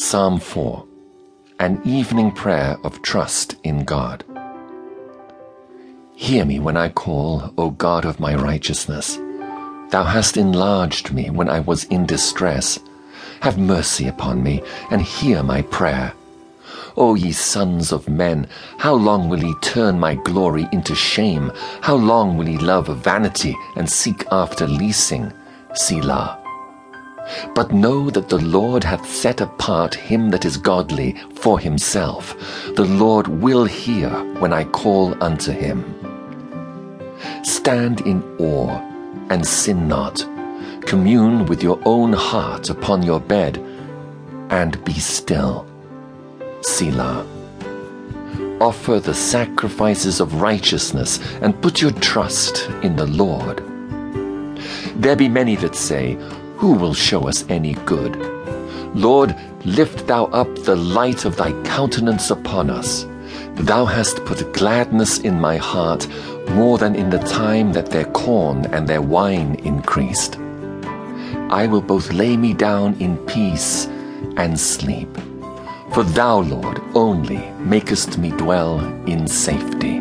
Psalm 4 An evening prayer of trust in God. Hear me when I call, O God of my righteousness. Thou hast enlarged me when I was in distress. Have mercy upon me and hear my prayer. O ye sons of men, how long will ye turn my glory into shame? How long will ye love vanity and seek after leasing? Selah. But know that the Lord hath set apart him that is godly for himself. The Lord will hear when I call unto him. Stand in awe and sin not. Commune with your own heart upon your bed, and be still. Selah. Offer the sacrifices of righteousness, and put your trust in the Lord. There be many that say, who will show us any good? Lord, lift thou up the light of thy countenance upon us. Thou hast put gladness in my heart more than in the time that their corn and their wine increased. I will both lay me down in peace and sleep. For thou, Lord, only makest me dwell in safety.